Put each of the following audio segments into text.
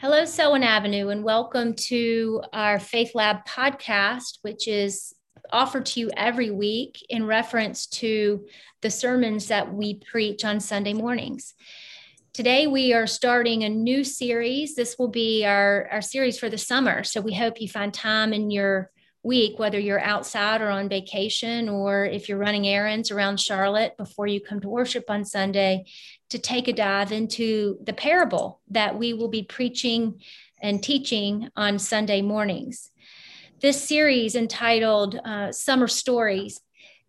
Hello, Selwyn Avenue, and welcome to our Faith Lab podcast, which is offered to you every week in reference to the sermons that we preach on Sunday mornings. Today, we are starting a new series. This will be our, our series for the summer. So, we hope you find time in your week, whether you're outside or on vacation, or if you're running errands around Charlotte before you come to worship on Sunday, to take a dive into the parable that we will be preaching and teaching on Sunday mornings. This series, entitled uh, Summer Stories,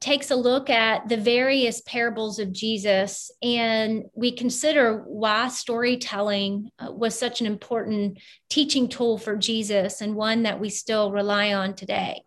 takes a look at the various parables of Jesus, and we consider why storytelling uh, was such an important teaching tool for Jesus and one that we still rely on today.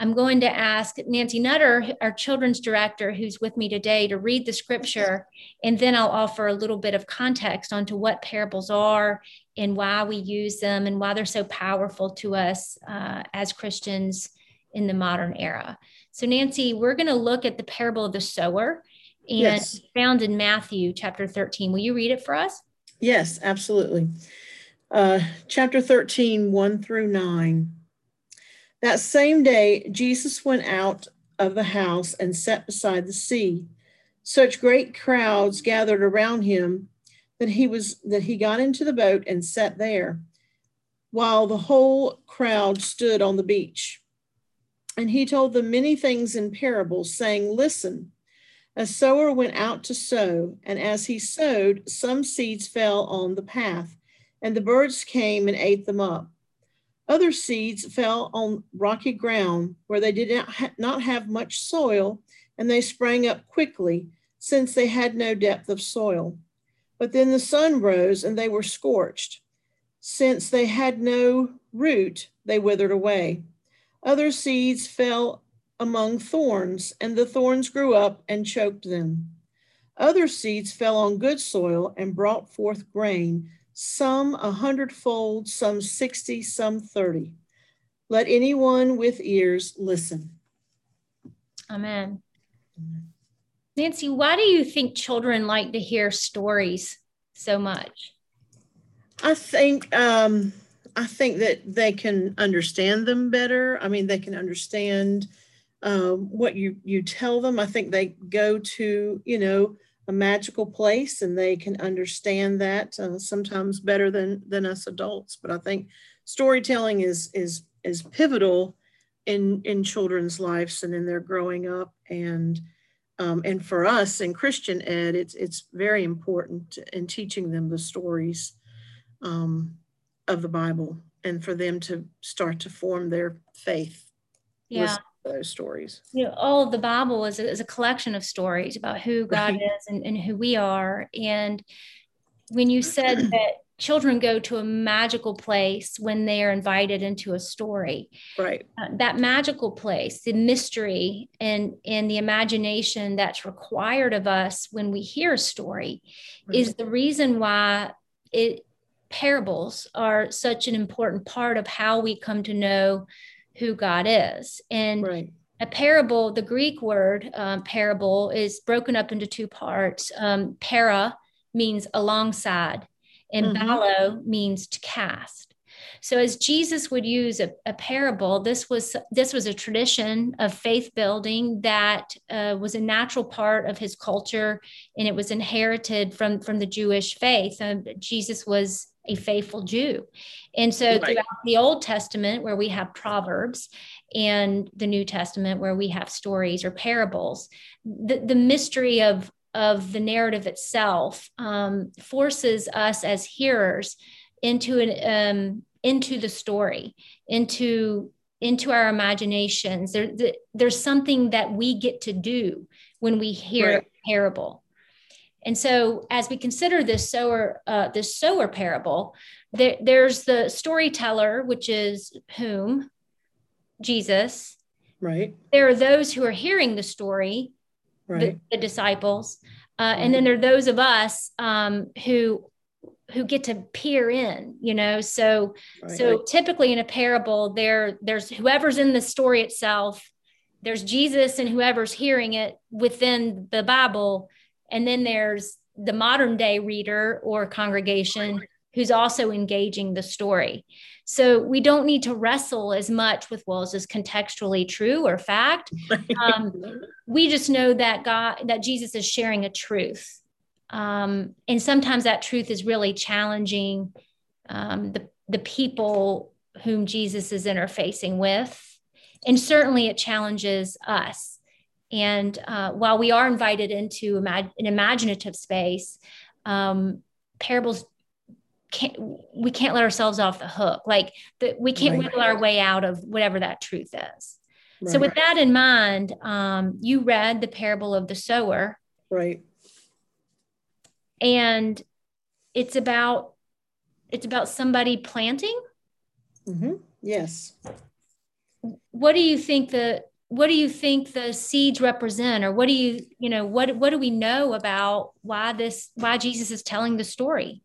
I'm going to ask Nancy Nutter, our children's director, who's with me today, to read the scripture, and then I'll offer a little bit of context onto what parables are and why we use them and why they're so powerful to us uh, as Christians in the modern era. So, Nancy, we're going to look at the parable of the sower and yes. found in Matthew chapter 13. Will you read it for us? Yes, absolutely. Uh, chapter 13, 1 through 9. That same day, Jesus went out of the house and sat beside the sea. Such great crowds gathered around him that he was that he got into the boat and sat there, while the whole crowd stood on the beach. And he told them many things in parables, saying, Listen, a sower went out to sow, and as he sowed, some seeds fell on the path, and the birds came and ate them up. Other seeds fell on rocky ground where they did not, ha- not have much soil, and they sprang up quickly, since they had no depth of soil. But then the sun rose, and they were scorched. Since they had no root, they withered away. Other seeds fell among thorns, and the thorns grew up and choked them. Other seeds fell on good soil and brought forth grain, some a hundredfold, some sixty, some thirty. Let anyone with ears listen. Amen. Nancy, why do you think children like to hear stories so much? I think um, I think that they can understand them better. I mean, they can understand um, what you you tell them. I think they go to you know a magical place and they can understand that uh, sometimes better than than us adults. But I think storytelling is is is pivotal in in children's lives and in their growing up and um, and for us in Christian ed, it's it's very important in teaching them the stories. Um, of the Bible and for them to start to form their faith. Yeah. Those stories. You know, all of the Bible is a, is a collection of stories about who God right. is and, and who we are. And when you said that children go to a magical place when they are invited into a story right uh, that magical place the mystery and and the imagination that's required of us when we hear a story right. is the reason why it parables are such an important part of how we come to know who God is. And right. a parable, the Greek word um, parable, is broken up into two parts. Um, para means alongside, and mm-hmm. ballo means to cast. So as Jesus would use a, a, parable, this was this was a tradition of faith building that uh, was a natural part of his culture, and it was inherited from from the Jewish faith. Um, Jesus was a faithful Jew. And so right. throughout the Old Testament, where we have Proverbs, and the New Testament, where we have stories or parables, the, the mystery of, of the narrative itself um, forces us as hearers into an um, into the story, into into our imaginations. There, there's something that we get to do when we hear right. a parable. And so, as we consider this sower, uh, this sower parable, there, there's the storyteller, which is whom Jesus. Right. There are those who are hearing the story, right. the, the disciples, uh, right. and then there are those of us um, who who get to peer in. You know, so right. so typically in a parable, there there's whoever's in the story itself. There's Jesus and whoever's hearing it within the Bible and then there's the modern day reader or congregation who's also engaging the story. So we don't need to wrestle as much with, well, is this contextually true or fact? Um, we just know that God, that Jesus is sharing a truth. Um, and sometimes that truth is really challenging um, the, the people whom Jesus is interfacing with. And certainly it challenges us. And uh, while we are invited into imag- an imaginative space, um, parables can't we can't let ourselves off the hook. Like the, we can't right. wiggle our way out of whatever that truth is. Right. So with that in mind, um, you read the parable of the sower, right? And it's about it's about somebody planting. Mm-hmm. Yes. What do you think the what do you think the seeds represent or what do you you know what what do we know about why this why jesus is telling the story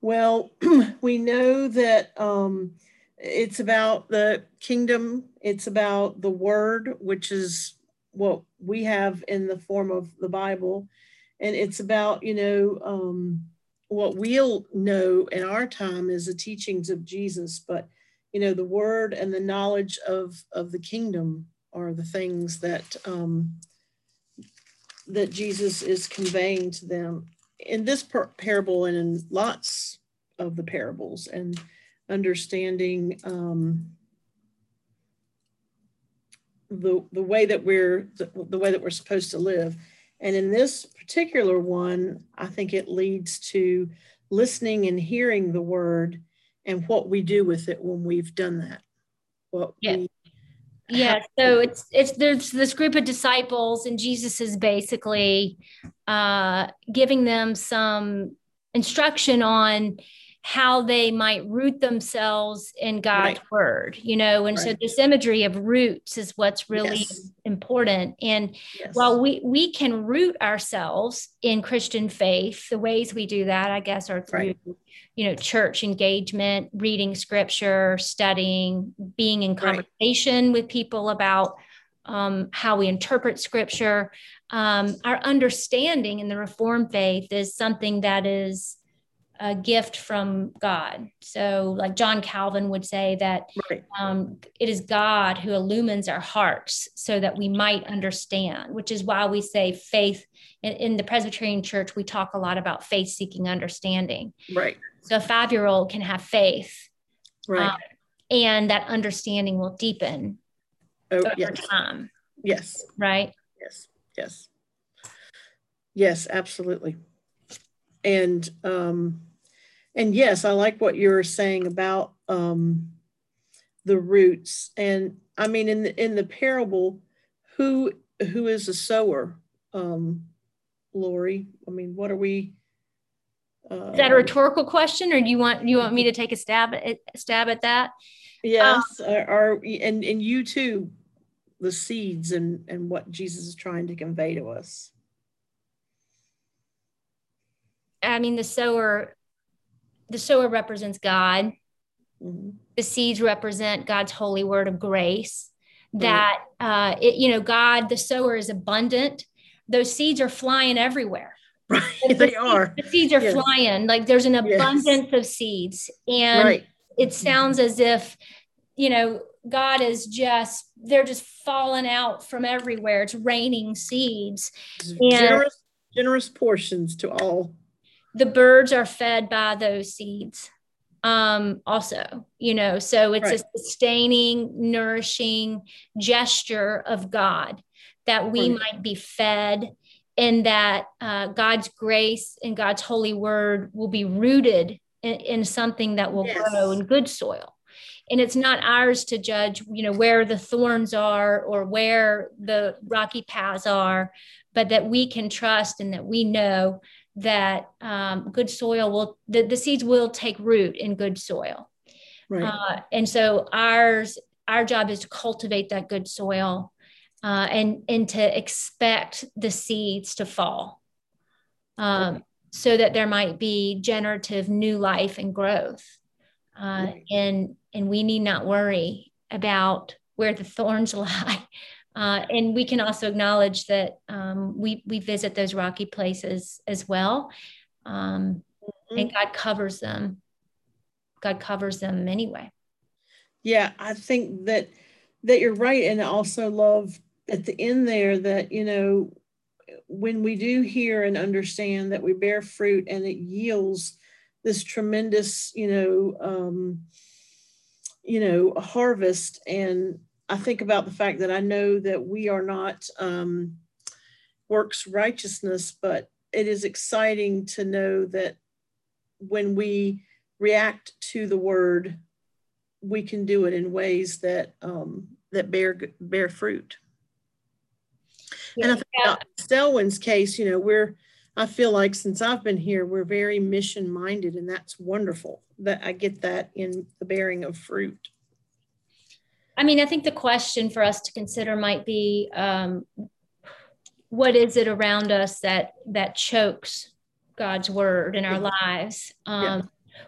well we know that um it's about the kingdom it's about the word which is what we have in the form of the bible and it's about you know um what we'll know in our time is the teachings of jesus but you know the word and the knowledge of of the kingdom are the things that um, that Jesus is conveying to them in this par- parable and in lots of the parables and understanding um, the the way that we're the, the way that we're supposed to live and in this particular one i think it leads to listening and hearing the word and what we do with it when we've done that what yeah. we yeah so it's it's there's this group of disciples and jesus is basically uh giving them some instruction on how they might root themselves in God's right. word, you know. And right. so this imagery of roots is what's really yes. important. And yes. while we we can root ourselves in Christian faith, the ways we do that, I guess, are through right. you know church engagement, reading scripture, studying, being in conversation with people about um, how we interpret scripture. Um, our understanding in the Reformed faith is something that is a gift from God. So, like John Calvin would say that right. um, it is God who illumines our hearts so that we might understand, which is why we say faith in, in the Presbyterian Church. We talk a lot about faith seeking understanding. Right. So, a five year old can have faith. Right. Um, and that understanding will deepen oh, over yes. time. Yes. Right. Yes. Yes. Yes, absolutely. And um, and yes, I like what you were saying about um, the roots. And I mean, in the in the parable, who who is a sower, um, Lori? I mean, what are we? Uh, is that a rhetorical question, or do you want you want me to take a stab at stab at that? Yes, um, are, are and and you too, the seeds and and what Jesus is trying to convey to us. I mean, the sower the sower represents God. Mm-hmm. The seeds represent God's holy word of grace. That uh, it, you know, God, the sower is abundant. Those seeds are flying everywhere. Right, the they seeds, are. The seeds are yes. flying. Like there's an abundance yes. of seeds, and right. it sounds as if you know God is just they're just falling out from everywhere. It's raining seeds. And generous, generous portions to all the birds are fed by those seeds um also you know so it's right. a sustaining nourishing gesture of god that we right. might be fed and that uh, god's grace and god's holy word will be rooted in, in something that will yes. grow in good soil and it's not ours to judge you know where the thorns are or where the rocky paths are but that we can trust and that we know that um, good soil will the, the seeds will take root in good soil right. Uh, and so ours our job is to cultivate that good soil uh, and and to expect the seeds to fall um, so that there might be generative new life and growth uh, right. and and we need not worry about where the thorns lie uh, and we can also acknowledge that um, we, we visit those rocky places as well. Um, mm-hmm. and God covers them. God covers them anyway. Yeah, I think that that you're right, and I also love at the end there that you know when we do hear and understand that we bear fruit and it yields this tremendous, you know, um, you know, harvest. And I think about the fact that I know that we are not um, works righteousness, but it is exciting to know that when we react to the word, we can do it in ways that um, that bear bear fruit. Yeah, and I think yeah. Selwyn's case, you know, we're I feel like since I've been here, we're very mission minded, and that's wonderful that I get that in the bearing of fruit. I mean, I think the question for us to consider might be um, what is it around us that that chokes God's word in our lives? Um, yeah.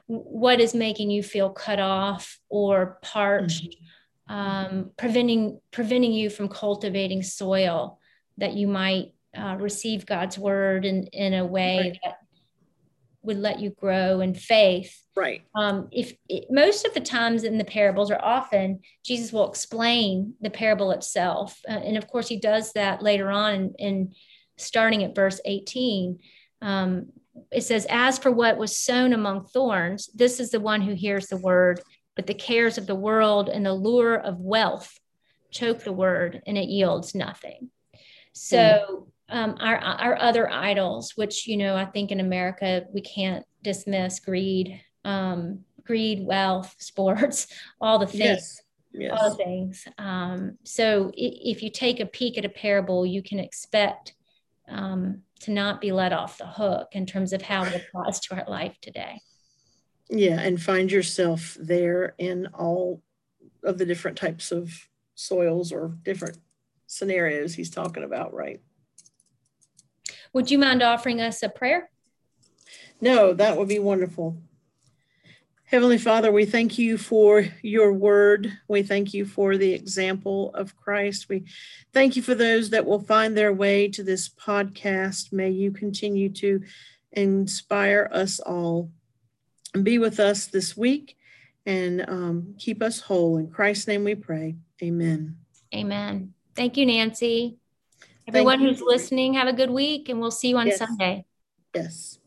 What is making you feel cut off or parched, mm-hmm. um, preventing preventing you from cultivating soil that you might uh, receive God's word in, in a way right. that would let you grow in faith. Right. Um, if it, most of the times in the parables, or often, Jesus will explain the parable itself, uh, and of course, he does that later on. In, in starting at verse eighteen, um, it says, "As for what was sown among thorns, this is the one who hears the word, but the cares of the world and the lure of wealth choke the word, and it yields nothing." So. Mm um, our our other idols, which you know I think in America we can't dismiss greed, um, greed, wealth, sports, all the things. Yes. Yes. All the things. Um, so if you take a peek at a parable, you can expect um, to not be let off the hook in terms of how it applies to our life today. Yeah, and find yourself there in all of the different types of soils or different scenarios he's talking about, right? Would you mind offering us a prayer? No, that would be wonderful. Heavenly Father, we thank you for your word. We thank you for the example of Christ. We thank you for those that will find their way to this podcast. May you continue to inspire us all and be with us this week and um, keep us whole. In Christ's name we pray. Amen. Amen. Thank you, Nancy. Everyone who's listening, have a good week and we'll see you on yes. Sunday. Yes.